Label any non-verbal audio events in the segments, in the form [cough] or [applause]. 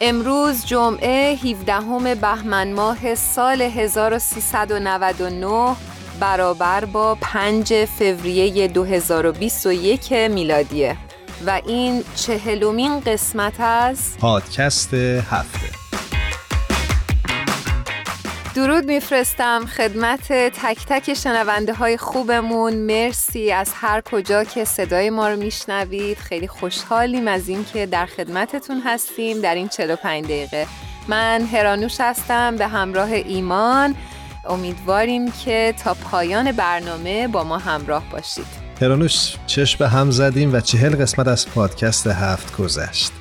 امروز جمعه 17 بهمن ماه سال 1399 برابر با 5 فوریه 2021 میلادیه. و این چهلمین قسمت از پادکست هفته. درود میفرستم خدمت تک تک شنونده های خوبمون. مرسی از هر کجا که صدای ما رو میشنوید. خیلی خوشحالیم از اینکه در خدمتتون هستیم در این 45 دقیقه. من هرانوش هستم به همراه ایمان. امیدواریم که تا پایان برنامه با ما همراه باشید. هرانوش چشم به هم زدیم و چهل قسمت از پادکست هفت گذشت.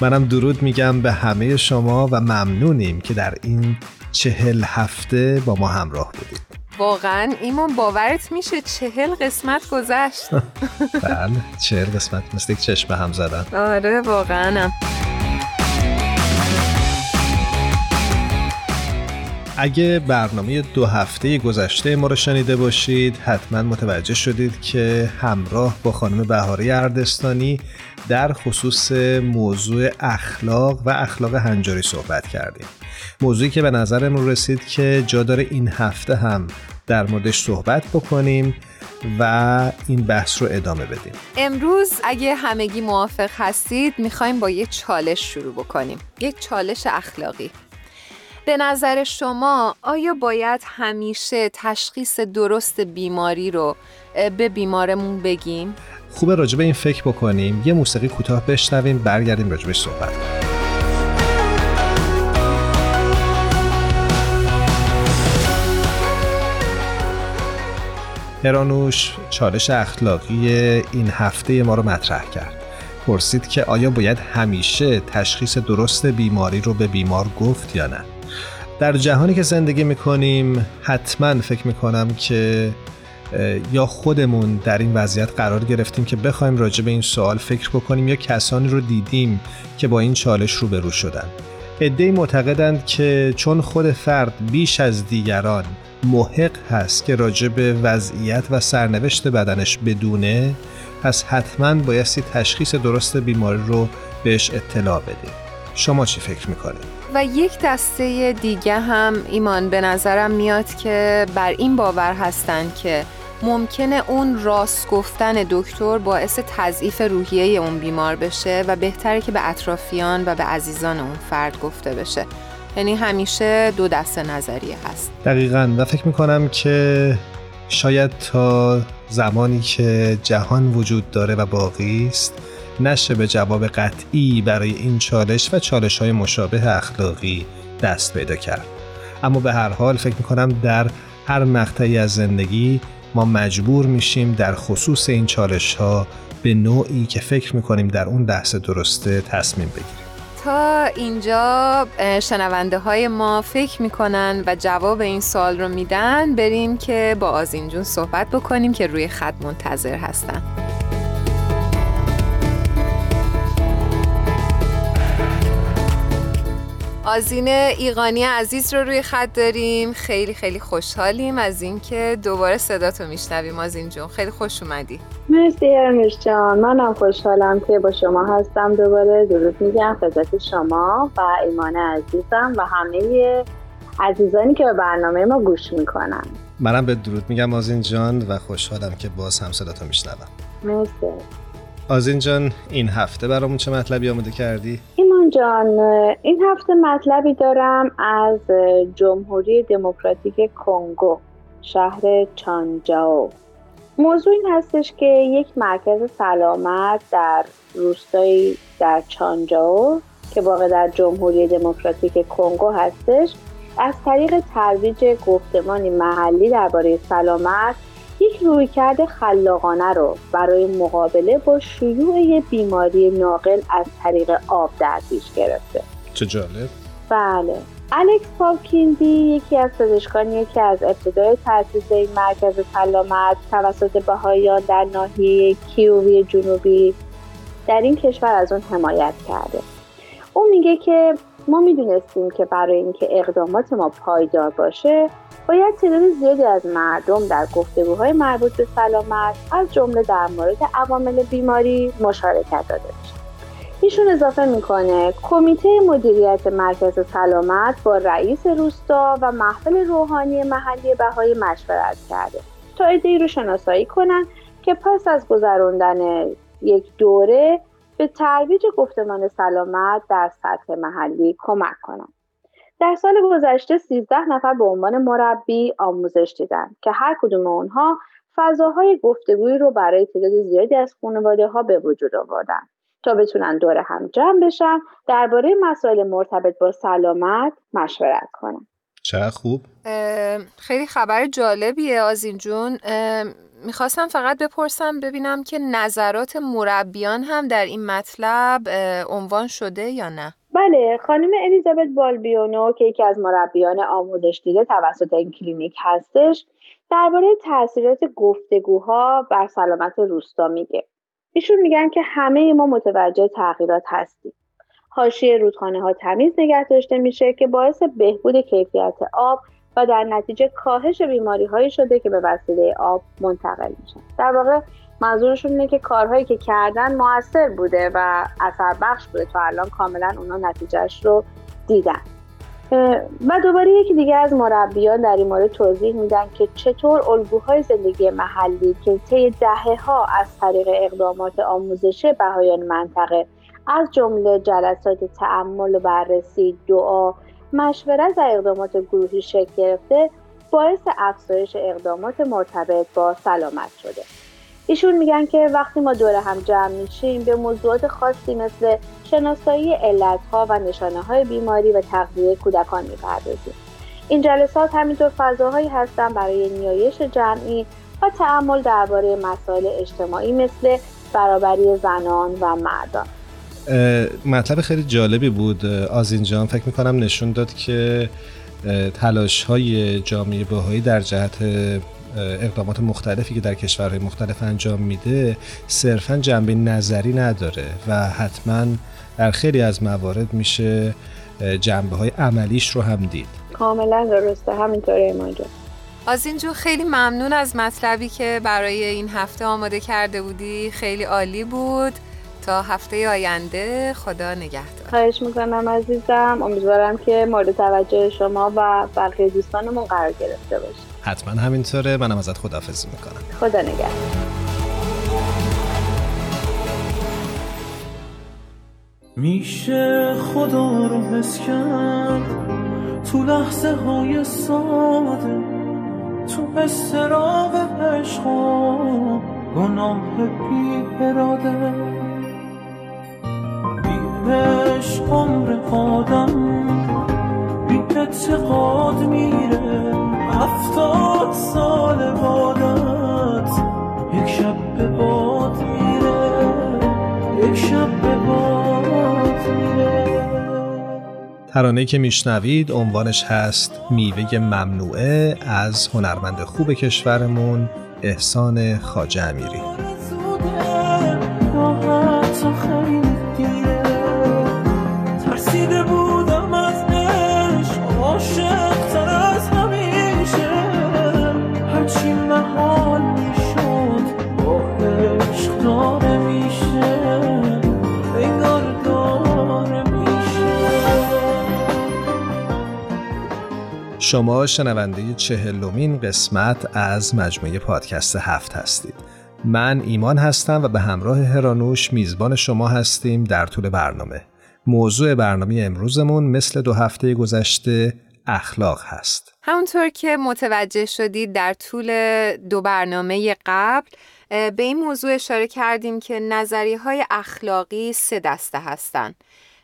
منم درود میگم به همه شما و ممنونیم که در این چهل هفته با ما همراه بودید. واقعا ایمان باورت میشه چهل قسمت گذشت. [laughs] بله چهل قسمت مثل یک چشم هم زدن. آره واقعا. اگه برنامه دو هفته گذشته ما رو شنیده باشید حتما متوجه شدید که همراه با خانم بهاری اردستانی در خصوص موضوع اخلاق و اخلاق هنجاری صحبت کردیم. موضوعی که به نظرمون رسید که جا داره این هفته هم در موردش صحبت بکنیم و این بحث رو ادامه بدیم. امروز اگه همگی موافق هستید می‌خوایم با یک چالش شروع بکنیم. یک چالش اخلاقی. به نظر شما آیا باید همیشه تشخیص درست بیماری رو به بیمارمون بگیم؟ خوبه راجبه این فکر بکنیم. یه موسیقی کوتاه بشنویم برگردیم راجبش صحبت کنیم. هرانوش چالش اخلاقی این هفته ما رو مطرح کرد. پرسید که آیا باید همیشه تشخیص درست بیماری رو به بیمار گفت یا نه. در جهانی که زندگی می‌کنیم حتما فکر می‌کنم که یا خودمون در این وضعیت قرار گرفتیم که بخوایم راجع به این سوال فکر بکنیم یا کسانی رو دیدیم که با این چالش روبرو شدن. ادهی معتقدند که چون خود فرد بیش از دیگران محق هست که راجع به وضعیت و سرنوشت بدنش بدونه پس حتما بایستی تشخیص درست بیماری رو بهش اطلاع بدیم شما چی فکر می‌کنید؟ و یک دسته دیگه هم ایمان به نظرم میاد که بر این باور هستند که ممکنه اون راست گفتن دکتر باعث تضعیف روحیه اون بیمار بشه و بهتره که به اطرافیان و به عزیزان اون فرد گفته بشه یعنی همیشه دو دسته نظریه هست. دقیقا. و فکر می‌کنم که شاید تا زمانی که جهان وجود داره و باقی است نشه به جواب قطعی برای این چالش و چالش های مشابه اخلاقی دست پیدا کرد. اما به هر حال فکر می‌کنم در هر مقطعی از زندگی ما مجبور میشیم در خصوص این چالش ها به نوعی که فکر می‌کنیم در اون لحظه درسته تصمیم بگیریم. اینجا شنونده های ما فکر می‌کنن و جواب این سوال رو میدن بریم که با آزین جون صحبت بکنیم که روی خط منتظر هستن. آزین ایقانی عزیز رو روی خط داریم. خیلی خیلی خوشحالیم از اینکه دوباره صداتو میشنویم. آزین جون خیلی خوش اومدی. مرسی ارمش جان. منم خوشحالم که با شما هستم دوباره. درود میگم خدمت شما و ایمان عزیزم و همه عزیزانی که به برنامه ما گوش می‌کنن. منم به درود میگم آزین جان و خوشحالم که باز هم صداتو میشنوم. مرسی. آزین جان این هفته برامون چه مطلبی آماده کردی؟ ایمان جان این هفته مطلبی دارم از جمهوری دموکراتیک کنگو شهر چانجاو موضوع این هستش که یک مرکز سلامت در روستایی در چانجاو که واقع در جمهوری دموکراتیک کنگو هستش از طریق ترویج گفتمانی محلی درباره سلامت یک رویکرد خلاقانه رو برای مقابله با شیوع بیماری ناقل از طریق آب در پیش گرفته. چه جالب. بله. الکس پاپکیندی یکی از پزشکانی که از ابتدای تاسیس این مرکز سلامت توسط بهاییان در ناحیه کیوی جنوبی در این کشور از اون حمایت کرده. او میگه که ما می‌دونستیم که برای اینکه اقدامات ما پایدار باشه باید تعداد زیادی از مردم در گفتگوهای مربوط به سلامت از جمله در مورد عوامل بیماری مشارکت داده بشه ایشون اضافه می‌کنه کمیته مدیریت مرکز سلامت با رئیس روستا و محفل روحانی محلی بهایی مشورت کرده تا ایده رو شناسایی کنن که پس از گذراندن یک دوره به ترویج گفتمان سلامت در سطح محلی کمک کنند. در سال گذشته 13 نفر به عنوان مربی آموزش دیدن که هر کدوم اونها فضاهای گفتگویی رو برای تعداد زیادی از خانواده ها به وجود آوردن تا بتونن دور هم جمع بشن درباره مسائل مرتبط با سلامت مشورت کنن. چه خوب. خیلی خبر جالبیه آزین جون. می‌خواستم فقط بپرسم ببینم که نظرات مربیان هم در این مطلب عنوان شده یا نه؟ بله خانم الیزابت بالبیونو که یکی از مربیان آموزش دیده توسط این کلینیک هستش درباره تاثیرات گفتگوها بر سلامت روستا میگه. ایشون میگن که همه ما متوجه تغییرات هستیم. حاشیه رودخانه ها تمیز نگه داشته میشه که باعث بهبود کیفیت آب و در نتیجه کاهش بیماری هایی شده که به وسیله آب منتقل میشن. در واقع منظورشون اینه که کارهایی که کردن موثر بوده و اثر بخش بوده تا الان کاملا اونا نتیجهش رو دیدن. و دوباره یکی دیگه از مربیان در این مورد توضیح میدن که چطور الگوهای زندگی محلی که طی دهه ها از طریق اقدامات آموزشی بهایان منطقه از جمله جلسات تعمل و بررسی دعا مشورت و اقدامات گروهی شکل گرفته باعث افزایش اقدامات مرتبط با سلامت شده. ایشون میگن که وقتی ما دور هم جمع میشیم به موضوعات خاصی مثل شناسایی علتها و نشانه های بیماری و تغذیه کودکان می‌پردازیم. این جلسات همینطور فضاهایی هستند برای نیایش جمعی و تعمل درباره مسائل اجتماعی مثل برابری زنان و مردان. مطلب خیلی جالبی بود آزین جان. فکر می‌کنم نشون داد که تلاش های جامعه باهایی در جهت اقدامات مختلفی که در کشورهای مختلف انجام میده صرفا جنبه نظری نداره و حتما در خیلی از موارد میشه جنبه های عملیش رو هم دید. کاملا درسته. همینطوره ایمان از اینجا خیلی ممنون از مطلبی که برای این هفته آماده کرده بودی. خیلی عالی بود. تا هفته آینده. خدا نگهدار. خواهش می‌کنم عزیزم. امیدوارم که مورد توجه شما و بقیه دوستانمون قرار گرفته باشه حتما همینطوره. منم ازت خدافزی می‌کنم. خدا نگهدار. میشه خدا رو حس کرد. تو لحظه های ساده تو استراب عشق گناه بی اراده. بهش عمر آدم. بی اعتقاد میره. هفتاد سال بادت یک شب به باد میره. یک شب به باد میره. ترانه که میشنوید عنوانش هست میوه ممنوعه از هنرمند خوب کشورمون احسان خاجه امیری. شما شنونده چهلمین قسمت از مجموعه پادکست هفت هستید. من ایمان هستم و به همراه هرانوش میزبان شما هستیم در طول برنامه. موضوع برنامه امروزمون مثل دو هفته گذشته اخلاق هست. همونطور که متوجه شدید در طول دو برنامه قبل به این موضوع اشاره کردیم که نظریه های اخلاقی سه دسته هستند.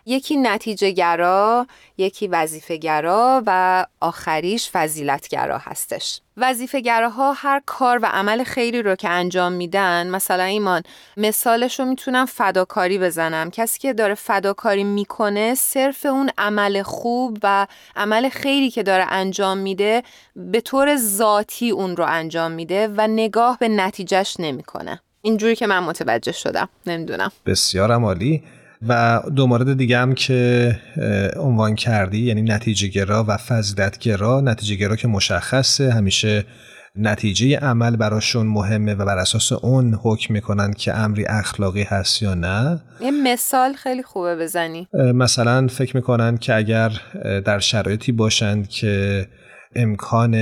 یکی نتیجه گرا، یکی وظیفه گرا و آخریش فضیلت گرا هستش. وظیفه گراها هر کار و عمل خیری رو که انجام میدن مثلا ایمان مثالش رو می‌تونم فداکاری بزنم. کسی که داره فداکاری می‌کنه صرف اون عمل خوب و عمل خیری که داره انجام میده به طور ذاتی اون رو انجام میده و نگاه به نتیجهش نمی‌کنه. اینجوری که من متوجه شدم. نمی‌دونم. بسیار عالی. و دو مورد دیگه هم که عنوان کردی یعنی نتیجه گرا و فضلت گرا. نتیجه گرا که مشخصه. همیشه نتیجه عمل براشون مهمه و بر اساس اون حکم می‌کنن که امری اخلاقی هست یا نه. یه مثال خیلی خوبه بزنی. مثلا فکر می‌کنن که اگر در شرایطی باشند که امکان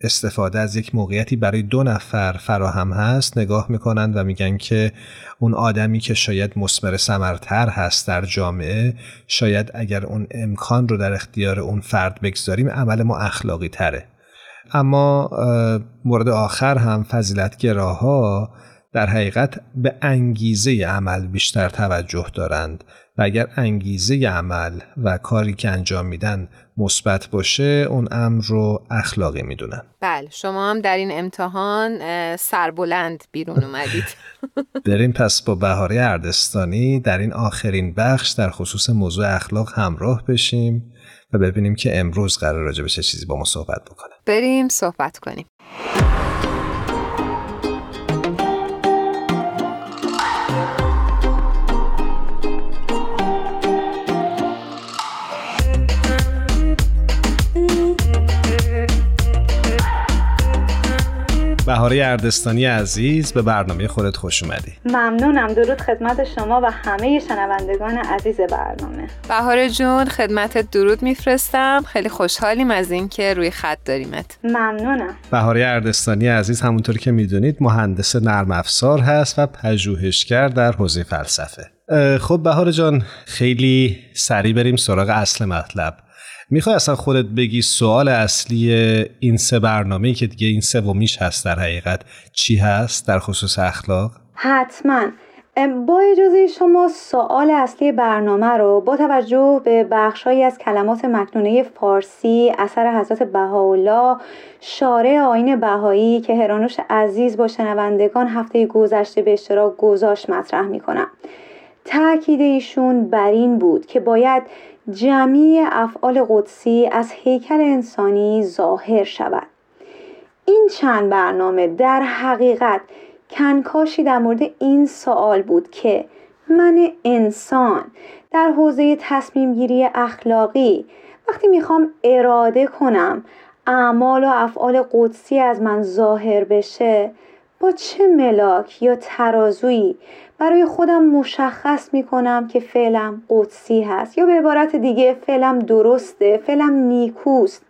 استفاده از یک موقعیتی برای دو نفر فراهم هست نگاه می‌کنند و میگن که اون آدمی که شاید مسمر سمرتر هست در جامعه شاید اگر اون امکان رو در اختیار اون فرد بگذاریم عمل ما اخلاقی تره. اما مورد آخر هم فضیلتگراها در حقیقت به انگیزه عمل بیشتر توجه دارند و اگر انگیزه عمل و کاری که انجام میدن مثبت باشه اون امر رو اخلاقی می‌دونن. بله شما هم در این امتحان سربلند بیرون اومدید. [laughs] [laughs] بریم پس با بهاره اردستانی در این آخرین بخش در خصوص موضوع اخلاق همراه بشیم و ببینیم که امروز قرار راجع به چه چیزی با ما صحبت بکنه. بریم صحبت کنیم. بهاره اردستانی عزیز به برنامه خودت خوش اومدی. ممنونم. درود خدمت شما و همه شنوندگان عزیز برنامه. بهاره جون خدمتت درود میفرستم. خیلی خوشحالیم از اینکه روی خط داریمت. ممنونم. بهاره اردستانی عزیز همونطور که می‌دونید مهندس نرم افزار هست و پژوهشگر در حوزه فلسفه. خب بهاره جان خیلی سریع بریم سراغ اصل مطلب. می‌خوای اصلا خودت بگی سوال اصلی این سه برنامه که دیگه این سومیش هست در حقیقت چی هست در خصوص اخلاق؟ حتما با اجازه شما سوال اصلی برنامه رو با توجه به بخشهایی از کلمات مکنونه فارسی اثر حضرت بهاءالله شارع آین بهایی که هرانوش عزیز با شنوندگان هفته گذشته به اشتراک گذاشت مطرح می‌کنم تاکید ایشون بر این بود که باید جمعی افعال قدسی از هیکل انسانی ظاهر شود. این چند برنامه در حقیقت کنکاشی در مورد این سوال بود که من انسان در حوزه تصمیم گیری اخلاقی وقتی می‌خوام اراده کنم اعمال و افعال قدسی از من ظاهر بشه با چه ملاک یا ترازویی برای خودم مشخص می‌کنم که فعلم قدسی هست یا به عبارت دیگه فعلم درسته فعلم نیکوست؟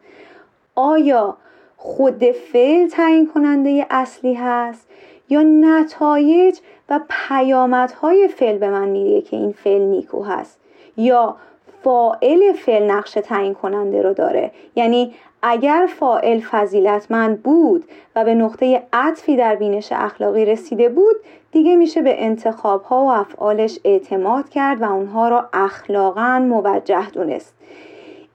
آیا خود فعل تعیین کننده اصلی هست یا نتایج و پیامدهای فعل به من میده که این فعل نیکو هست یا فائل فعل نقش تعیین کننده رو داره؟ یعنی اگر فائل فضیلتمند بود و به نقطه عطفی در بینش اخلاقی رسیده بود دیگه میشه به انتخاب ها و افعالش اعتماد کرد و اونها را اخلاقا موجه دونست.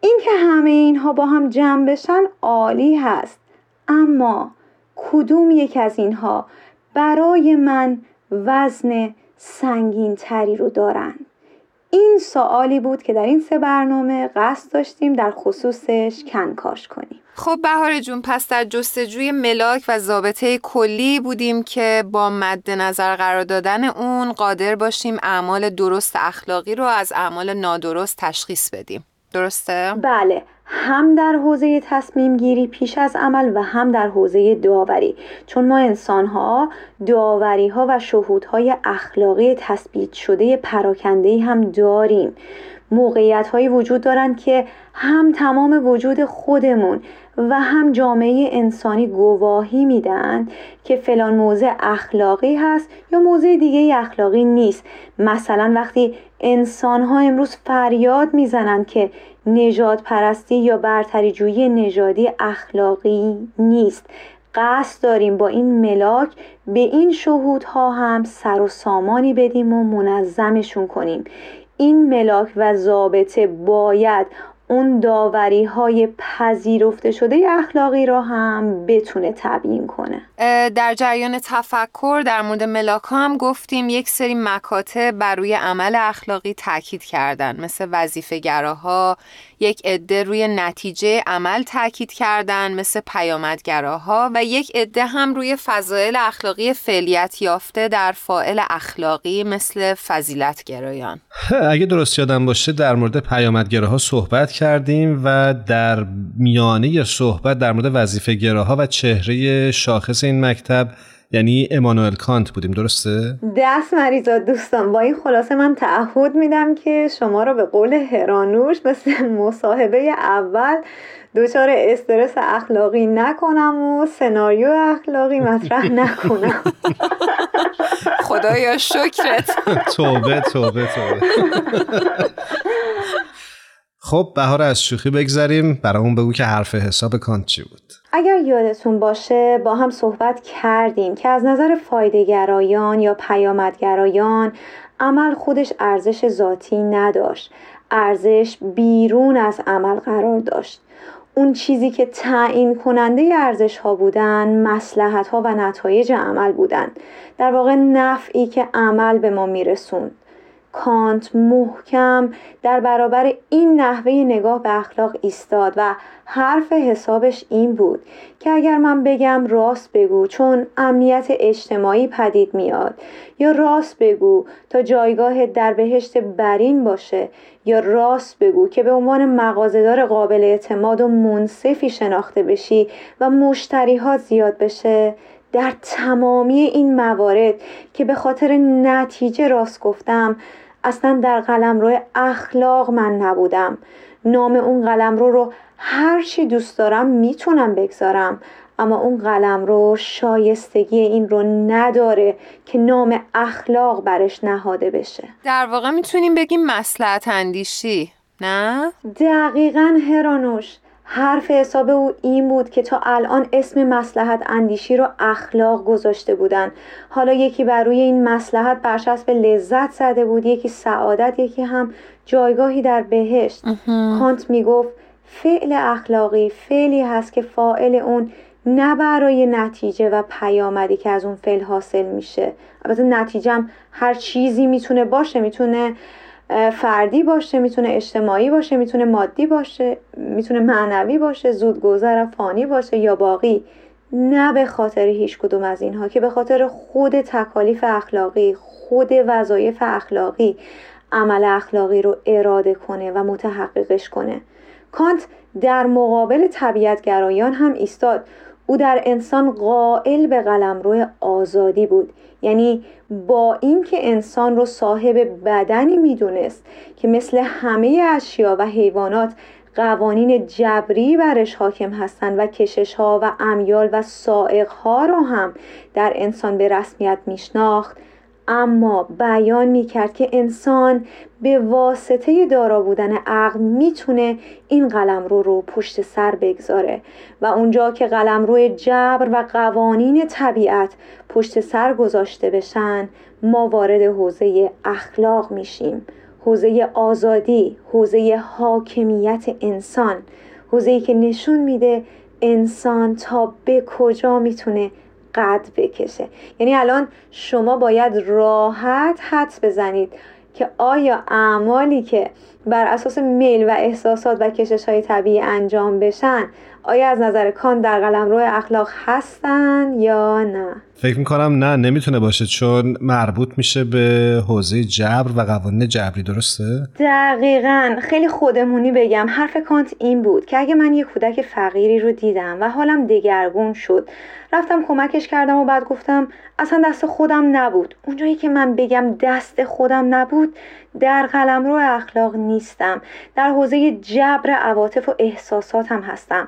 این که همه اینها با هم جمع بشن عالی هست. اما کدوم یک از اینها برای من وزن سنگین تری رو دارن؟ این سوالی بود که در این سه برنامه قصد داشتیم در خصوصش کنکاش کنیم. خب بهار جون پس در جستجوی ملاک و ضابطه کلی بودیم که با مد نظر قرار دادن اون قادر باشیم اعمال درست اخلاقی رو از اعمال نادرست تشخیص بدیم. درسته؟ بله هم در حوزه تصمیم گیری پیش از عمل و هم در حوزه داوری چون ما انسان ها داوری ها و شهودهای اخلاقی تثبیت شده پراکنده هم داریم موقعیت هایی وجود دارند که هم تمام وجود خودمون و هم جامعه انسانی گواهی میدن که فلان موضع اخلاقی هست یا موضع دیگه اخلاقی نیست. مثلا وقتی انسان ها امروز فریاد می‌زنند که نجات پرستی یا برتری جویی نژادی اخلاقی نیست. قصد داریم با این ملاک به این شهودها هم سر و سامانی بدیم و منظمشون کنیم. این ملاک و ضابطه باید اون داوری های پذیرفته شده اخلاقی را هم بتونه تبیین کنه. در جریان تفکر در مورد ملاک هم گفتیم یک سری مکاتب بر روی عمل اخلاقی تاکید کردن مثل وظیفه گراها یک عده روی نتیجه عمل تاکید کردن مثل پیامدگراها و یک عده هم روی فضایل اخلاقی فعلیت یافته در فائل اخلاقی مثل فضیلت گرایان اگه درست یادم باشه در مورد پیامدگراها صحبت کردیم و در میانه صحبت در مورد وظیفه گراها و چهره شاخص این مکتب یعنی امانوئل کانت بودیم درسته؟ دست مریضا دوستان با این خلاصه من تعهد میدم که شما را به قول هرانوش مثل مصاحبه اول دچار استرس اخلاقی نکنم و سناریو اخلاقی مطرح نکنم. خدایا شکرت. [laughs] توبه توبه توبه. [laughs] خب بهار از شوخی بگذریم. برامون بگو که حرف حساب کانت چی بود؟ اگر یادتون باشه با هم صحبت کردیم که از نظر فایدهگرایان یا پیامدگرایان عمل خودش ارزش ذاتی نداشت. ارزش بیرون از عمل قرار داشت. اون چیزی که تعیین کننده ارزش ها بودن مسلحت ها و نتایج عمل بودن. در واقع نفعی که عمل به ما میرسوند. کانت محکم در برابر این نحوه نگاه به اخلاق ایستاد و حرف حسابش این بود که اگر من بگم راست بگو چون امنیت اجتماعی پدید میاد یا راست بگو تا جایگاه در بهشت برین باشه یا راست بگو که به عنوان مغازهدار قابل اعتماد و منصفی شناخته بشی و مشتریها زیاد بشه در تمامی این موارد که به خاطر نتیجه راست گفتم اصلا در قلمرو اخلاق من نبودم. نام اون قلمرو رو هر چی دوست دارم می‌تونم بگذارم. اما اون قلم رو شایستگی این رو نداره که نام اخلاق برش نهاده بشه. در واقع می‌تونیم بگیم مسلحت اندیشی نه؟ دقیقا هرانوش. حرف حساب او این بود که تا الان اسم مسلحت اندیشی رو اخلاق گذاشته بودن. حالا یکی بر روی این مسلحت برچسب لذت زده بود یکی سعادت یکی هم جایگاهی در بهشت. کانت می‌گفت فعل اخلاقی فعلی هست که فائل اون نه برای نتیجه و پیامدی که از اون فعل حاصل میشه. البته نتیجه هر چیزی می‌تونه باشه می‌تونه فردی باشه می‌تونه اجتماعی باشه می‌تونه مادی باشه می‌تونه معنوی باشه زودگذر فانی باشه یا باقی. نه به خاطر هیچ کدوم از اینها که به خاطر خود تکالیف اخلاقی خود وظایف اخلاقی عمل اخلاقی رو اراده کنه و متحققش کنه. کانت در مقابل طبیعتگرایان هم ایستاد. او در انسان قائل به قلمرو آزادی بود. یعنی با اینکه انسان رو صاحب بدنی می‌دونست که مثل همه اشیا و حیوانات قوانین جبری برش حاکم هستند و کشش ها و امیال و سائق ها رو هم در انسان به رسمیت میشناخت اما بیان می کرد که انسان به واسطه دارا بودن عقل می‌تونه این قلم رو پشت سر بگذاره و اونجا که قلم روی جبر و قوانین طبیعت پشت سر گذاشته بشن ما وارد حوزه اخلاق میشیم حوزه آزادی حوزه حاکمیت انسان حوزه‌ای که نشون میده انسان تا به کجا می‌تونه قد بکشه. یعنی الان شما باید راحت حد بزنید که آیا اعمالی که بر اساس میل و احساسات و کشش های طبیعی انجام بشن آیا از نظر کان در قلم روی اخلاق هستن یا نه؟ فکر می‌کنم نه نمی‌تونه باشه چون مربوط میشه به حوزه جبر و قوانین جبری درسته؟ دقیقا. خیلی خودمونی بگم. حرف کانت این بود که اگه من یه کودک فقیری رو دیدم و حالم دگرگون شد رفتم کمکش کردم و بعد گفتم اصلا دست خودم نبود. اونجایی که من بگم دست خودم نبود در قلم رو اخلاق نیست نیستم. در حوزه جبر عواطف و احساساتم هستم.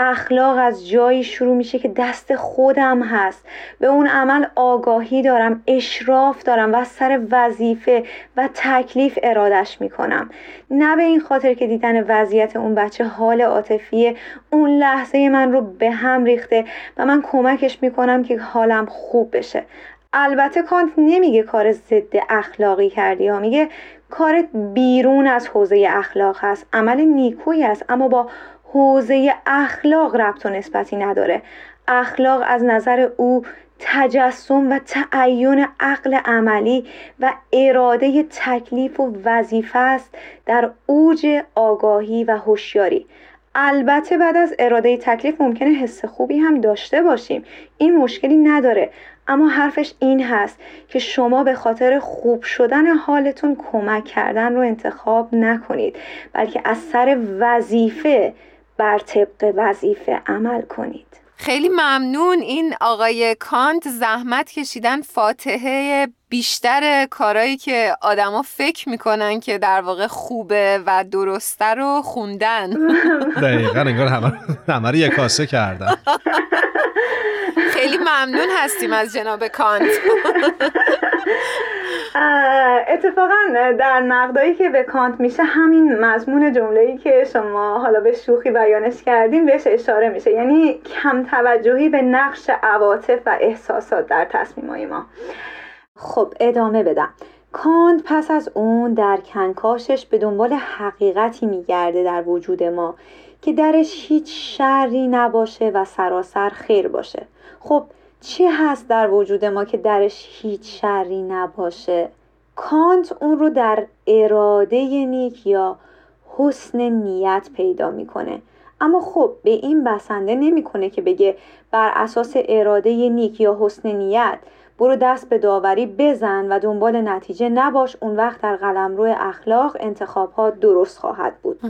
اخلاق از جایی شروع میشه که دست خودم هست. به اون عمل آگاهی دارم اشراف دارم و سر وظیفه و تکلیف ارادش می‌کنم. نه به این خاطر که دیدن وضعیت اون بچه حال عاطفی اون لحظه من رو به هم ریخته و من کمکش می‌کنم که حالم خوب بشه. البته کانت نمیگه کار ضد اخلاقی کردی ها. میگه کارت بیرون از حوزه اخلاق هست عمل نیکویی است اما با حوزه اخلاق ربط و نسبتی نداره. اخلاق از نظر او تجسم و تعین عقل عملی و اراده تکلیف و وظیفه است در اوج آگاهی و هوشیاری. البته بعد از اراده تکلیف ممکنه حس خوبی هم داشته باشیم. این مشکلی نداره. اما حرفش این هست که شما به خاطر خوب شدن حالتون کمک کردن رو انتخاب نکنید بلکه از سر وظیفه بر طبق وظیفه عمل کنید. خیلی ممنون. این آقای کانت زحمت کشیدن فاتحه بیشتر کارهایی که آدما فکر می‌کنن که در واقع خوبه و درسته رو خوندن. [laughs] دقیقا انگار همه, همه رو یک کاسه کردن. خیلی ممنون هستیم از جناب کانت. [laughs] اتفاقا در نقدایی که به کانت میشه همین مضمون جمله ای که شما حالا به شوخی بیانش کردین بهش اشاره میشه. یعنی کم توجهی به نقش عواطف و احساسات در تصمیمای ما. خب ادامه بدم. کانت پس از اون در کنکاشش به دنبال حقیقتی میگرده در وجود ما که درش هیچ شری نباشه و سراسر خیر باشه. خب چی هست در وجود ما که درش هیچ شری نباشه؟ کانت اون رو در اراده نیک یا حسن نیت پیدا می‌کنه. اما خب به این بسنده نمی‌کنه که بگه بر اساس اراده نیک یا حسن نیت برو دست به داوری بزن و دنبال نتیجه نباش. اون وقت در قلمرو اخلاق انتخاب ها درست خواهد بود.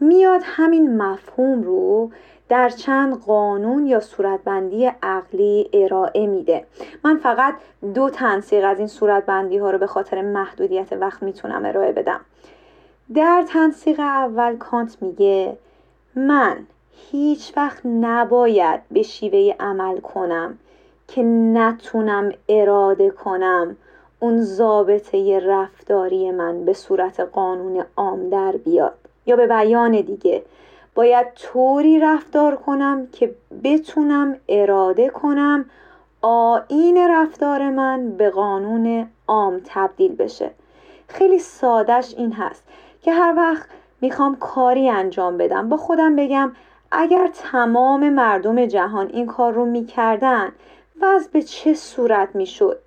میاد همین مفهوم رو در چند قانون یا صورتبندی عقلی ارائه میده. من فقط دو تنسیق از این صورتبندی ها رو به خاطر محدودیت وقت می‌تونم ارائه بدم. در تنسیق اول کانت میگه من هیچ وقت نباید به شیوه عمل کنم که نتونم اراده کنم اون ضابطه رفتاری من به صورت قانون عام در بیاد. یا به بیان دیگه باید طوری رفتار کنم که بتونم اراده کنم آین رفتار من به قانون عام تبدیل بشه. خیلی سادش این هست که هر وقت می‌خوام کاری انجام بدم با خودم بگم اگر تمام مردم جهان این کار رو می‌کردن وضع به چه صورت می‌شد؟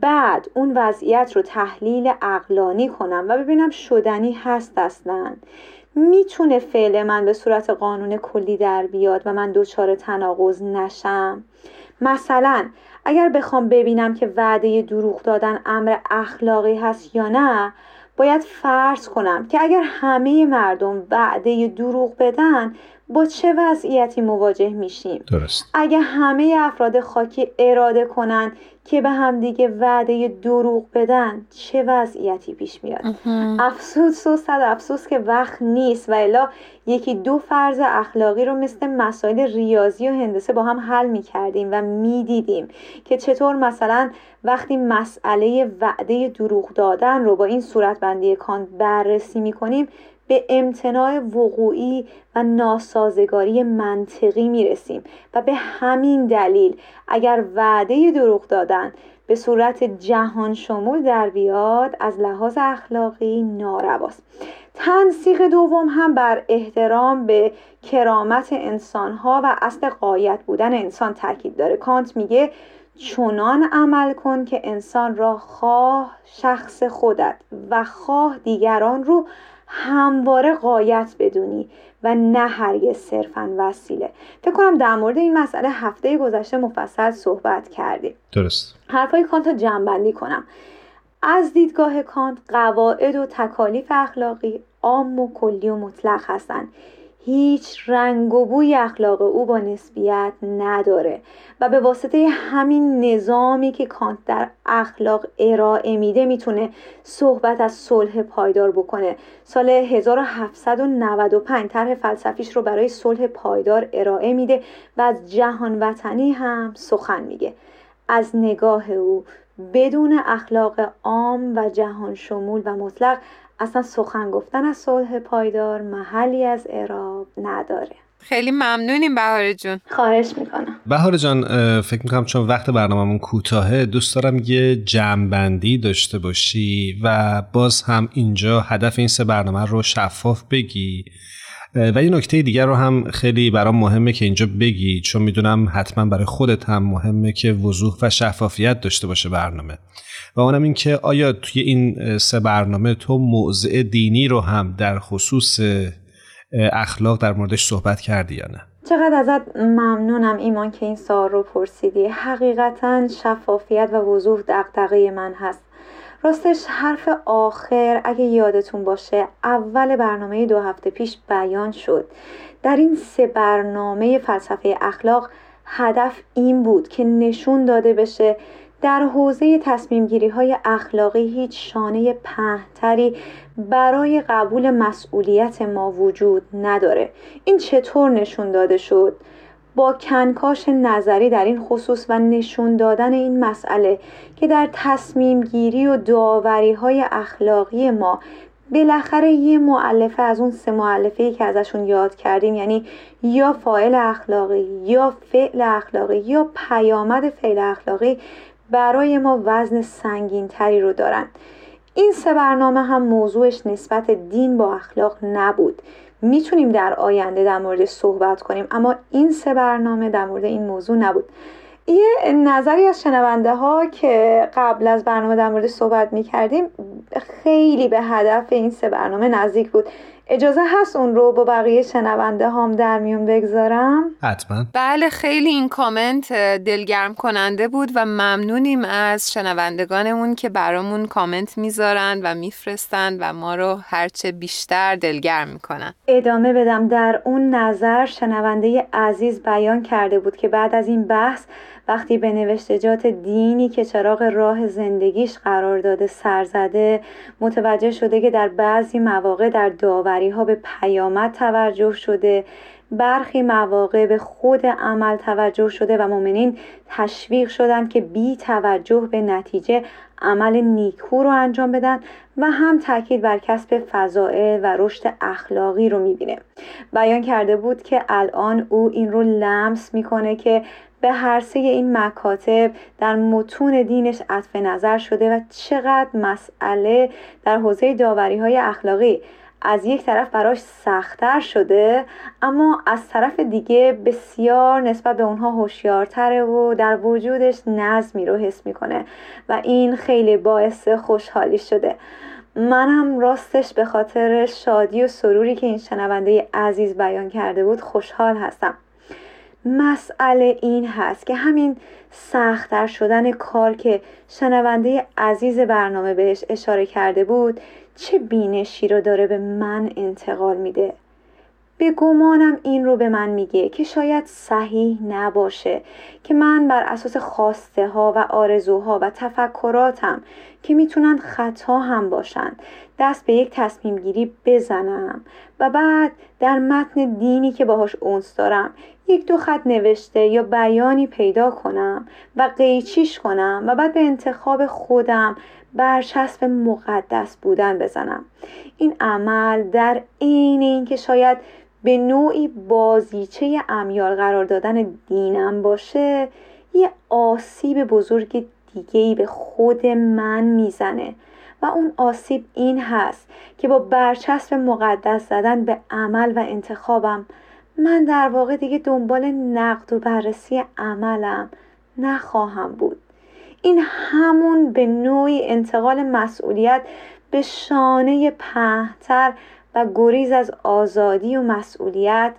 بعد اون وضعیت رو تحلیل اقلانی کنم و ببینم شدنی هست اصلا. می‌تونه فعل من به صورت قانون کلی در بیاد و من دچار تناقض نشم؟ مثلا اگر بخوام ببینم که وعده دروغ دادن امر اخلاقی هست یا نه باید فرض کنم که اگر همه مردم وعده دروغ بدن با چه وضعیتی مواجه میشیم؟ درست. اگه همه افراد خاکی اراده کنن که به همدیگه وعده دروغ بدن چه وضعیتی پیش میاد؟ افسوس و صد افسوس که وقت نیست و الا یکی دو فرض اخلاقی رو مثل مسائل ریاضی و هندسه با هم حل می‌کردیم و می‌دیدیم که چطور مثلا وقتی مسئله وعده دروغ دادن رو با این صورتبندی کانت بررسی می‌کنیم به امتناع وقوعی و ناسازگاری منطقی می‌رسیم و به همین دلیل اگر وعده دروغ دادن به صورت جهان شمول در بیاد از لحاظ اخلاقی نارواست. تنسیق دوم هم بر احترام به کرامت انسانها و اصل قایت بودن انسان تاکید داره. کانت میگه چنان عمل کن که انسان را خواه شخص خودت و خواه دیگران رو همواره قایت بدونی و نه هرگز صرفا وسیله. فکر کنم در مورد این مسئله هفته گذشته مفصل صحبت کردیم. درست. حرفای کانت رو جمعبندی کنم. از دیدگاه کانت قواعد و تکالیف اخلاقی عام و کلی و مطلق هستند هیچ رنگ و بوی اخلاق او با نسبیت نداره و به واسطه همین نظامی که کانت در اخلاق ارائه میده می‌تونه صحبت از صلح پایدار بکنه. سال 1795 طرح فلسفیش رو برای صلح پایدار ارائه میده و از جهان وطنی هم سخن میگه. از نگاه او بدون اخلاق عام و جهان شمول و مطلق اصلا سخن گفتن از صلح پایدار محلی از اعراب نداره. خیلی ممنونیم بهار جون. خواهش می‌کنم. بهار جان فکر می‌کنم چون وقت برنامهمون کوتاهه دوست دارم یه جمعبندی داشته باشی و باز هم اینجا هدف این سه برنامه رو شفاف بگی. و یه نکته دیگر رو هم خیلی برام مهمه که اینجا بگی چون می‌دونم حتما برای خودت هم مهمه که وضوح و شفافیت داشته باشه برنامه. و اونم این که آیا توی این سه برنامه تو موضع دینی رو هم در خصوص اخلاق در موردش صحبت کردی یا نه؟ چقدر ازت ممنونم ایمان که این سوال رو پرسیدی. حقیقتا شفافیت و وضوح دقدقه من هست. راستش حرف آخر اگه یادتون باشه اول برنامه دو هفته پیش بیان شد در این سه برنامه فلسفه اخلاق هدف این بود که نشون داده بشه در حوزه تصمیم گیری های اخلاقی هیچ شانه پهتری برای قبول مسئولیت ما وجود نداره این چطور نشون داده شد؟ با کنکاش نظری در این خصوص و نشون دادن این مسئله که در تصمیم گیری و داوری های اخلاقی ما بالاخره یه معلفه از اون سه معلفه که ازشون یاد کردیم یعنی یا فاعل اخلاقی یا فعل اخلاقی یا پیامد فعل اخلاقی برای ما وزن سنگین تری رو دارن. این سه برنامه هم موضوعش نسبت دین با اخلاق نبود. می‌تونیم در آینده در مورد صحبت کنیم اما این سه برنامه در مورد این موضوع نبود. یه نظری از شنونده ها که قبل از برنامه در مورد صحبت می کردیم خیلی به هدف این سه برنامه نزدیک بود. اجازه هست اون رو با بقیه شنونده هم در میون بگذارم؟ حتما. بله خیلی این کامنت دلگرم کننده بود و ممنونیم از شنوندگانمون که برامون کامنت می‌ذارن و میفرستن و ما رو هرچه بیشتر دلگرم می‌کنن. ادامه بدم. در اون نظر شنونده عزیز بیان کرده بود که بعد از این بحث وقتی به نوشتجات دینی که چراغ راه زندگیش قرار داده سرزده متوجه شده که در بعضی مواقع در داوری ها به پیامد توجه شده برخی مواقع به خود عمل توجه شده و مؤمنین تشویق شدند که بی توجه به نتیجه عمل نیکو رو انجام بدن و هم تاکید بر کسب فضائل و رشد اخلاقی رو می‌بینه. بیان کرده بود که الان او این رو لمس می‌کنه که به هر سه این مکاتب در متون دینش عطف نظر شده و چقدر مسئله در حوزه داوری های اخلاقی از یک طرف براش سختتر شده اما از طرف دیگه بسیار نسبت به اونها هوشیارتره و در وجودش نظمی رو حس می‌کنه و این خیلی باعث خوشحالی شده. منم راستش به خاطر شادی و سروری که این شنونده عزیز بیان کرده بود خوشحال هستم. مسئله این هست که همین سختتر شدن کار که شنونده عزیز برنامه بهش اشاره کرده بود چه بینشی رو داره به من انتقال میده؟ به گمانم این رو به من میگه که شاید صحیح نباشه که من بر اساس خواسته ها و آرزوها و تفکراتم که می‌تونن خطا هم باشن. دست به یک تصمیم گیری بزنم و بعد در متن دینی که باهاش اونس دارم یک دو خط نوشته یا بیانی پیدا کنم و قیچیش کنم و بعد به انتخاب خودم برچسب مقدس بودن بزنم. این عمل در عین اینکه شاید به نوعی بازیچه امیال قرار دادن دینم باشه یه آسیب بزرگ دیگهی به خود من می‌زنه. و اون آسیب این هست که با برچسب مقدس زدن به عمل و انتخابم من در واقع دیگه دنبال نقد و بررسی عملم نخواهم بود. این همون به نوعی انتقال مسئولیت به شانه پهتر و گریز از آزادی و مسئولیت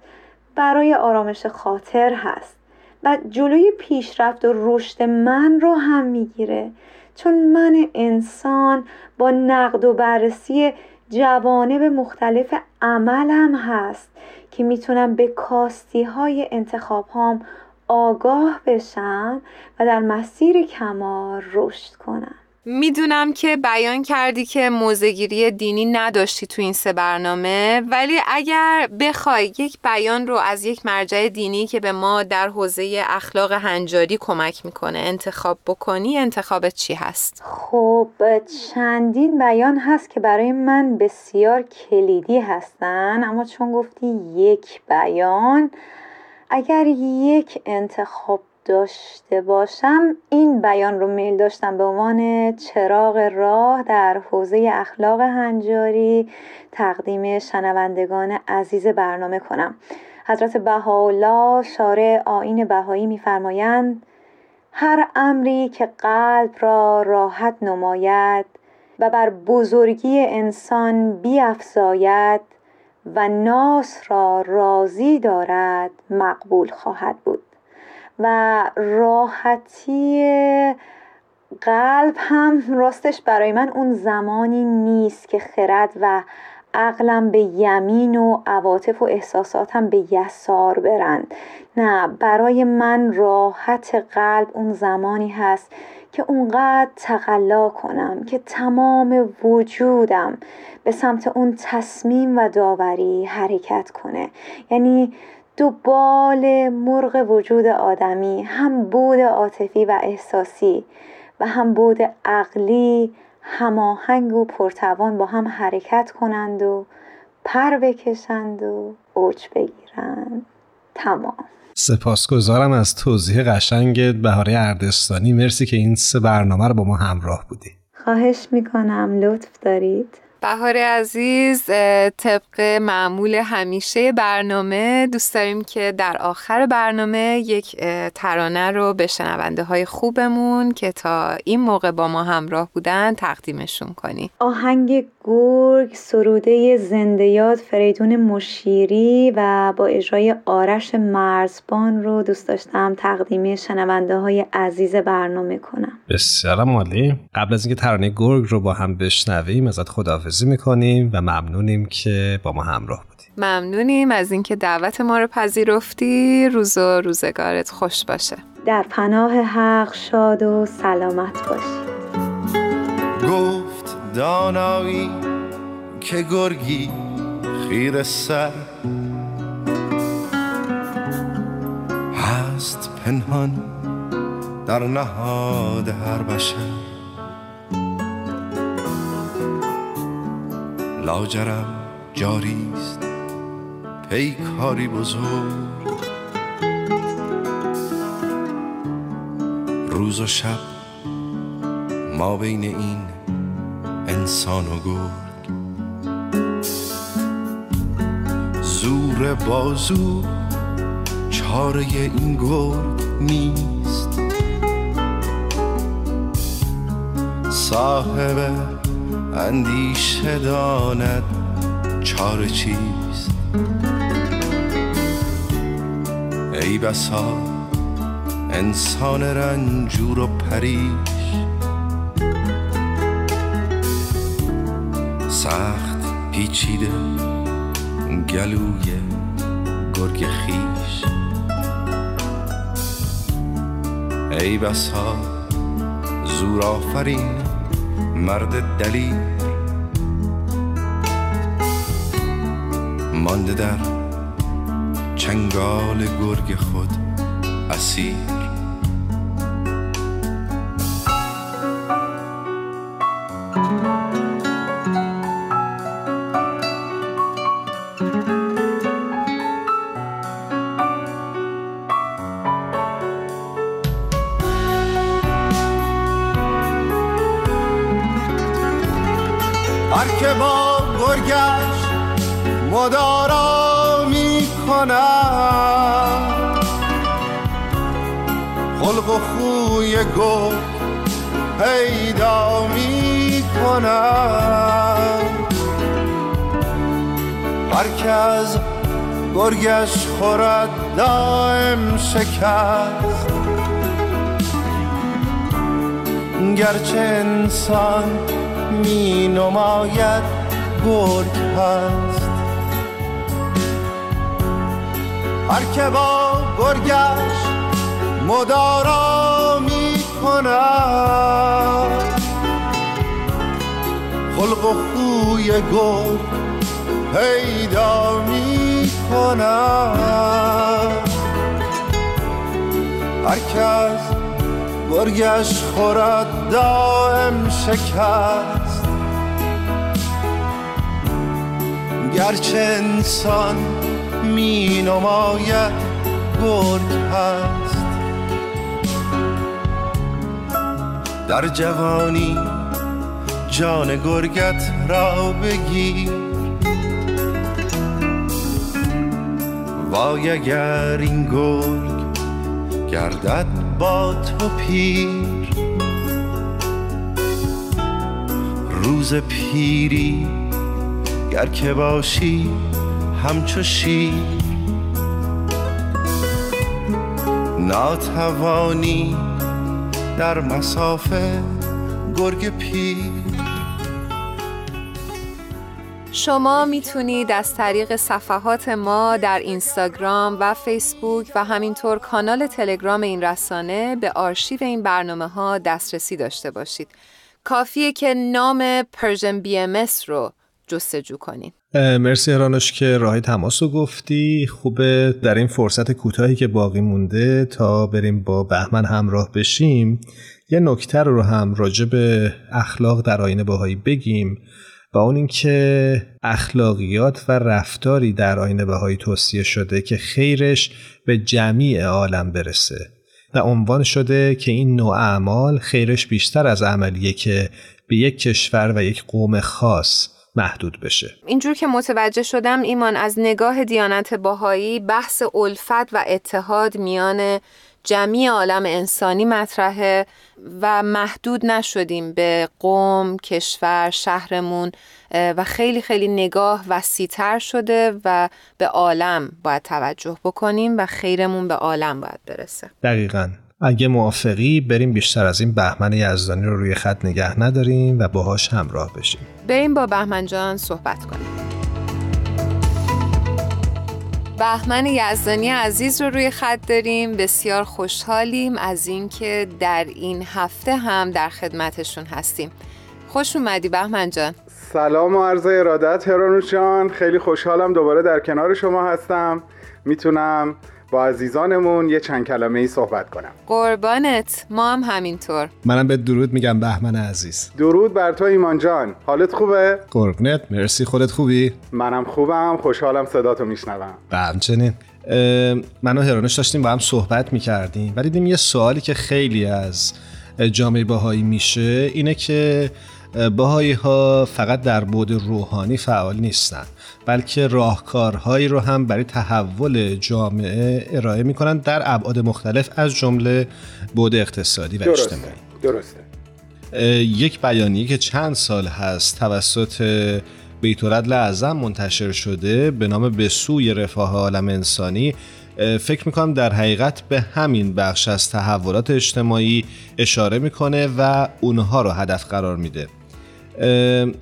برای آرامش خاطر هست و جلوی پیشرفت و رشد من رو هم می‌گیره. چون من انسان با نقد و بررسی جوانب مختلف عملم هست که می‌تونم به کاستی های انتخاب هام آگاه بشم و در مسیر کمال رشد کنم. می‌دونم که بیان کردی که موزگیری دینی نداشتی تو این سه برنامه ولی اگر بخوای یک بیان رو از یک مرجع دینی که به ما در حوزه اخلاق هنجاری کمک می‌کنه انتخاب بکنی انتخاب چی هست؟ خب چندین بیان هست که برای من بسیار کلیدی هستن اما چون گفتی یک بیان اگر یک انتخاب داشته باشم این بیان رو میل داشتم به عنوان چراغ راه در حوزه اخلاق هنجاری تقدیم شنوندگان عزیز برنامه کنم. حضرت بهاءالله شارع آین بهایی میفرمایند هر امری که قلب را راحت نماید و بر بزرگی انسان بیافزاید و ناس را راضی دارد مقبول خواهد بود. و راحتی قلب هم راستش برای من اون زمانی نیست که خرد و عقلم به یمین و عواطف و احساساتم به یسار برند نه برای من راحت قلب اون زمانی هست که اونقدر تقلا کنم که تمام وجودم به سمت اون تصمیم و داوری حرکت کنه. یعنی دو بال مرغ وجود آدمی هم بود عاطفی و احساسی و هم بود عقلی هماهنگ و پرتوان با هم حرکت کنند و پر بکشند و اوج بگیرند. تمام. سپاسگزارم از توضیح قشنگ بهاره اردستانی. مرسی که این سه برنامه رو با ما همراه بودی. خواهش می‌کنم. لطف دارید. بهار عزیز طبق معمول همیشه برنامه دوست داریم که در آخر برنامه یک ترانه رو به شنونده های خوبمون که تا این موقع با ما همراه بودن تقدیمشون کنی آهنگ گرگ سروده زنده یاد فریدون مشیری و با اجرای آرش مرزبان رو دوست داشتم تقدیمی شنونده های عزیز برنامه کنم. بسیار مالی قبل از اینکه ترانه گرگ رو با هم بشنویم ازت خداحافظی می‌کنیم و ممنونیم که با ما همراه بودیم ممنونیم از اینکه دعوت ما رو پذیرفتی. روز و روزگارت خوش باشه. در پناه حق شاد و سلامت باشید دانایی که گرگی خیر سر هست پنهان در نهاد هر بشر. لاجرم جاریست پیکاری بزرگ. روز و شب ما بین این انسان و گرگ. زور بازو چاره این گرگ نیست. صاحب اندیشه داند چاره چیست. ای بسا انسان رنجور و پریش سخت پیچیده گلوی گرگ خیش. ای بسا زور آفرین مرد دلیر. مانده در چنگال گرگ خود اسیر. که با گرگش مدارا می خلق و خوی گرگ پیدا می کند هر که از گرگش خورد دائم شکست. گرچه انسان می نماید گرگ هست. هر که با گرگش مدارا می کند خلق و خوی گرگ پیدا می کند هر کس گرگش خورد دائم شکست گرچه انسان می نماید گرگ هست. در جوانی جان گرگت را بگیر. وای اگر این گرگ گردد با تو پیر. روز پیری گر که باشی همچو شیر ناتوانی در مسافه گرگ پیر شما می‌تونید از طریق صفحات ما در اینستاگرام و فیسبوک و همینطور کانال تلگرام این رسانه به آرشیو این برنامه ها دسترسی داشته باشید. کافیه که نام پرژن بی ام رو جستجو کنید. مرسی هرانوش که راه‌های تماس رو گفتی خوبه در این فرصت کوتاهی که باقی مونده تا بریم با بهمن همراه بشیم یه نکته رو هم راجع به اخلاق در آیین بهایی بگیم و اون اینکه اخلاقیات و رفتاری در آینه بهایی توصیه شده که خیرش به جمیع عالم برسه و عنوان شده که این نوع اعمال خیرش بیشتر از عملیه که به یک کشور و یک قوم خاص محدود بشه. اینجور که متوجه شدم ایمان از نگاه دیانت باهایی بحث الفت و اتحاد میان جمعی عالم انسانی مطرحه و محدود نشدیم به قوم، کشور، شهرمون و خیلی خیلی نگاه وسیعتر شده و به عالم باید توجه بکنیم و خیرمون به عالم باید برسه. دقیقا. اگه موافقی بریم بیشتر از این بهمن یزدانی رو روی خط نگه نداریم و باهاش همراه بشیم. بریم با بهمن جان صحبت کنیم. بهمن یزدانی عزیز رو روی خط داریم. بسیار خوشحالیم از اینکه در این هفته هم در خدمتشون هستیم. خوش اومدی بهمن جان. سلام و عرض ارادت هرانوش جان. خیلی خوشحالم دوباره در کنار شما هستم. می‌تونم با عزیزانمون یه چند کلمه ای صحبت کنم. قربانت ما هم همینطور. منم به درود میگم بهمن عزیز. درود بر تو ایمان جان. حالت خوبه؟ قربونت مرسی. خودت خوبی؟ منم خوبم. خوشحالم صداتو میشنوم. به همچنین. من و هرانوش داشتیم با هم صحبت می‌کردیم ولی دیدیم یه سوالی که خیلی از جامعه باهایی میشه اینه که باهایی ها فقط در بود روحانی فعال نیستن. بلکه راهکارهایی رو هم برای تحول جامعه ارائه می‌کنن در ابعاد مختلف از جمله بود اقتصادی و درسته. اجتماعی. درسته. یک بیانیه که چند سال هست توسط بیتولد اعظم منتشر شده به نام به سوی رفاه عالم انسانی فکر می‌کنم در حقیقت به همین بخش از تحولات اجتماعی اشاره می‌کنه و اونها رو هدف قرار میده.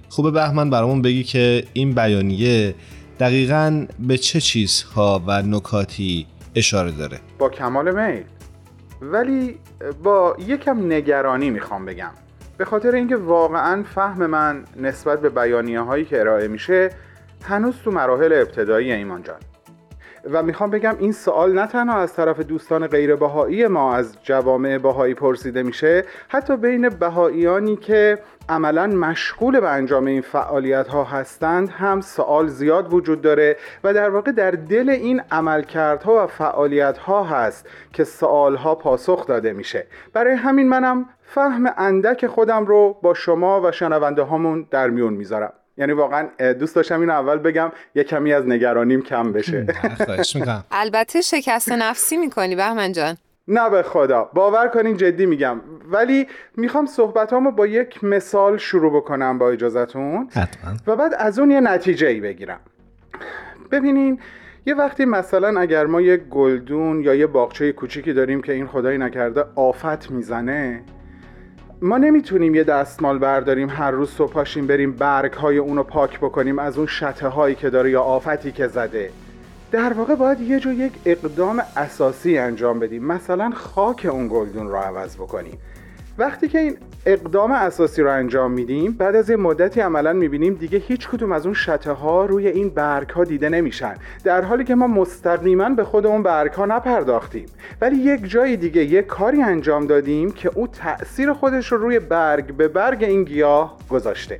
خوبه بهمن برامون بگی که این بیانیه دقیقا به چه چیزها و نکاتی اشاره داره؟ با کمال میل. ولی با یکم نگرانی می‌خوام بگم. به خاطر اینکه واقعا فهم من نسبت به بیانیه هایی که ارائه میشه هنوز تو مراحل ابتدایی ایمان جان. و می‌خوام بگم این سوال نه تنها از طرف دوستان غیر بهایی ما از جوامع بهایی پرسیده میشه حتی بین بهاییانی که عملا مشغول به انجام این فعالیت ها هستند هم سوال زیاد وجود داره و در واقع در دل این عملکردها و فعالیت ها هست که سوال ها پاسخ داده میشه. برای همین منم فهم اندک خودم رو با شما و شنونده هامون در میون می‌ذارم. یعنی واقعا دوست داشتم این اول بگم یه کمی از نگرانیم کم بشه. [laughs] البته شکست نفسی می‌کنی بهمن جان. نه به خدا. باور کنین جدی میگم. ولی می‌خوام صحبتامو با یک مثال شروع بکنم با اجازتون. حتما. و بعد از اون یه نتیجه ای بگیرم. ببینین یه وقتی مثلا اگر ما یه گلدون یا یه باغچه کوچیکی داریم که این خدایی نکرده آفت می‌زنه ما نمی‌تونیم یه دستمال برداریم هر روز صبح پاشیم بریم برگ های اونو پاک بکنیم از اون شته هایی که داره یا آفتی که زده. در واقع باید یه جو یک اقدام اساسی انجام بدیم. مثلا خاک اون گلدون رو عوض بکنیم. وقتی که این اقدام اساسی رو انجام میدیم بعد از یه مدتی عملا می‌بینیم دیگه هیچ کدوم از اون شته ها روی این برگ ها دیده نمیشن. در حالی که ما مستقیما به خود اون برگ ها نپرداختیم. ولی یک جای دیگه یک کاری انجام دادیم که او تاثیر خودش رو روی برگ به برگ این گیاه گذاشته.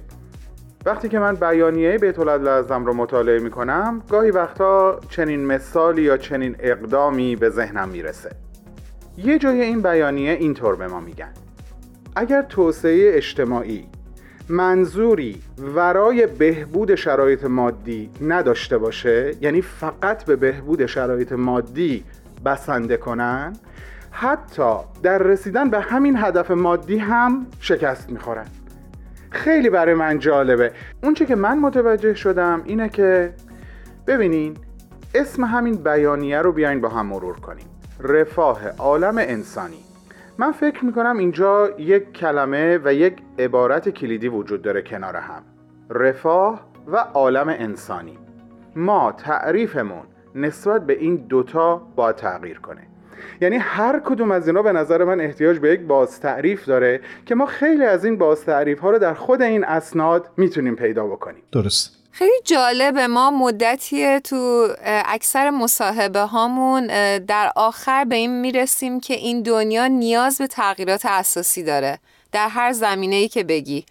وقتی که من بیانیه بیت العدل رو مطالعه می‌کنم گاهی وقتا چنین مثالی یا چنین اقدامی به ذهنم می‌رسه. یه جای این بیانیه اینطور به ما میگن. اگر توسعه اجتماعی منظوری ورای بهبود شرایط مادی نداشته باشه یعنی فقط به بهبود شرایط مادی بسنده کنن حتی در رسیدن به همین هدف مادی هم شکست می‌خورن. خیلی برای من جالبه. اونچه که من متوجه شدم اینه که ببینین اسم همین بیانیه رو بیاین با هم مرور کنیم. رفاه عالم انسانی. من فکر می‌کنم اینجا یک کلمه و یک عبارت کلیدی وجود داره کنار هم. رفاه و عالم انسانی. ما تعریفمون نسبت به این دوتا با تغییر کنه. یعنی هر کدوم از اینا به نظر من احتیاج به یک باز تعریف داره که ما خیلی از این باز تعریف ها رو در خود این اسناد می‌تونیم پیدا بکنیم. درست. خیلی جالبه ما مدتی تو اکثر مصاحبه هامون در آخر به این می‌رسیم که این دنیا نیاز به تغییرات اساسی داره. در هر زمینه ای که بگی.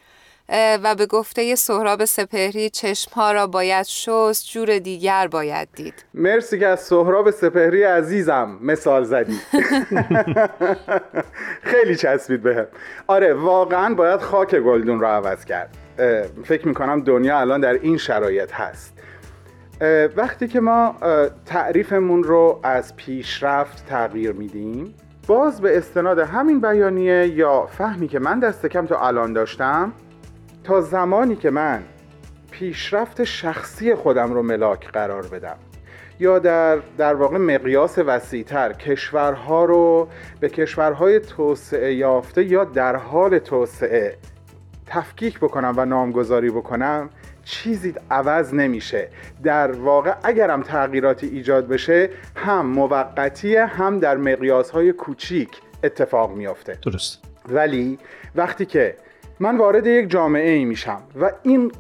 و به گفته سهراب سپهری چشمها را باید شست جور دیگر باید دید. مرسی که از سهراب سپهری عزیزم مثال زدی. [laughs] خیلی چسبید بهم آره واقعا باید خاک گلدون را عوض کرد. فکر می‌کنم دنیا الان در این شرایط هست. وقتی که ما تعریفمون رو از پیشرفت تغییر میدیم باز به استناد همین بیانیه یا فهمی که من دست کم تا الان داشتم تا زمانی که من پیشرفت شخصی خودم رو ملاک قرار بدم. یا در, در واقع مقیاس وسیعتر کشورها رو به کشورهای توسعه یافته یا در حال توسعه تفکیک بکنم و نامگذاری بکنم چیزی عوض نمیشه. در واقع اگرم تغییراتی ایجاد بشه هم موقتیه هم در مقیاس های کوچیک اتفاق میافته. درست. ولی وقتی که من وارد یک جامعه ای میشم و این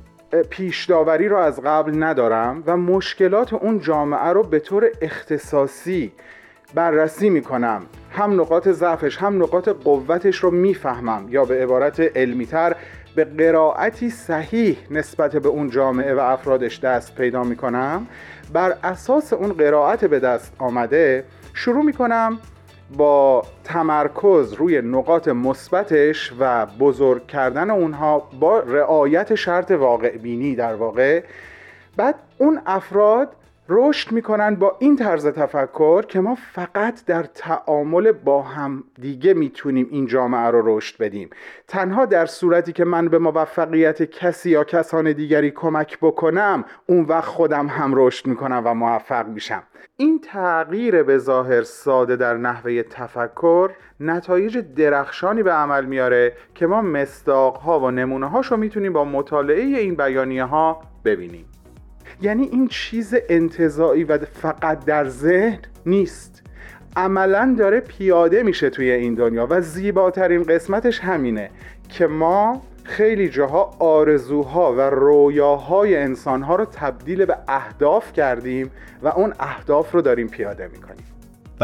پیش داوری رو از قبل ندارم و مشکلات اون جامعه رو به طور اختصاصی بررسی می‌کنم. هم نقاط ضعفش هم نقاط قوتش رو می‌فهمم یا به عبارت علمیتر به قرائتی صحیح نسبت به اون جامعه و افرادش دست پیدا می‌کنم. بر اساس اون قرائت به دست آمده شروع می‌کنم با تمرکز روی نقاط مثبتش و بزرگ کردن اونها با رعایت شرط واقع بینی در واقع بعد اون افراد رشد می‌کنن با این طرز تفکر که ما فقط در تعامل با هم دیگه می‌تونیم این جامعه رو رشد بدیم. تنها در صورتی که من به موفقیت کسی یا کسان دیگری کمک بکنم اون وقت خودم هم رشد می‌کنم و موفق میشم. این تغییر به ظاهر ساده در نحوه تفکر نتایج درخشانی به عمل میاره که ما مصداق و نمونه هاشو می‌تونیم با مطالعه این بیانیه ها ببینیم. یعنی این چیز انتظایی و فقط در ذهن نیست. عملا داره پیاده میشه توی این دنیا و زیباترین قسمتش همینه که ما خیلی جاها آرزوها و رویاهای انسانها رو تبدیل به اهداف کردیم و اون اهداف رو داریم پیاده می‌کنیم.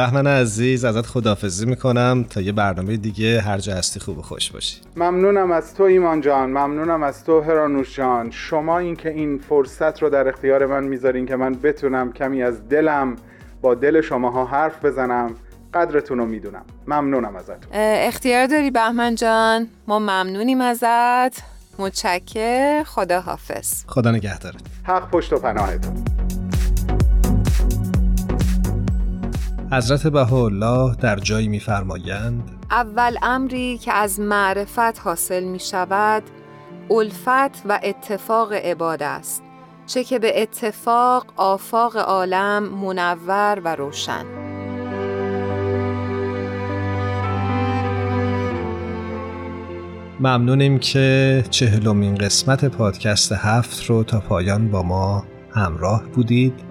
بهمن عزیز ازت خدافزی می‌کنم. تا یه برنامه دیگه هر جا هستی خوب و خوش باشی. ممنونم از تو ایمان جان. ممنونم از تو هرانوش جان. شما اینکه این فرصت رو در اختیار من می‌ذارین که من بتونم کمی از دلم با دل شماها حرف بزنم قدرتون رو می‌دونم. ممنونم ازتون. اختیار داری بهمن جان؟ ما ممنونیم ازت. متشکر خدا حافظ خدا نگهدارت. حق پشت و پناهتون. حضرت بهاءالله در جایی میفرمایند اول امری که از معرفت حاصل می شود الفت و اتفاق عباد است چه که به اتفاق آفاق عالم منور و روشن. ممنونیم که چهلمین قسمت پادکست هفت رو تا پایان با ما همراه بودید.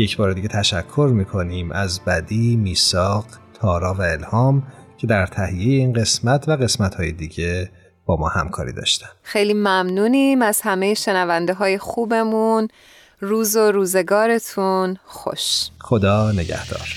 یک بار دیگه تشکر می‌کنیم از بدی، میساق، تارا و الهام که در تهیه این قسمت و قسمت های دیگه با ما همکاری داشتن. خیلی ممنونیم از همه شنونده های خوبمون. روز و روزگارتون خوش. خدا نگهدار.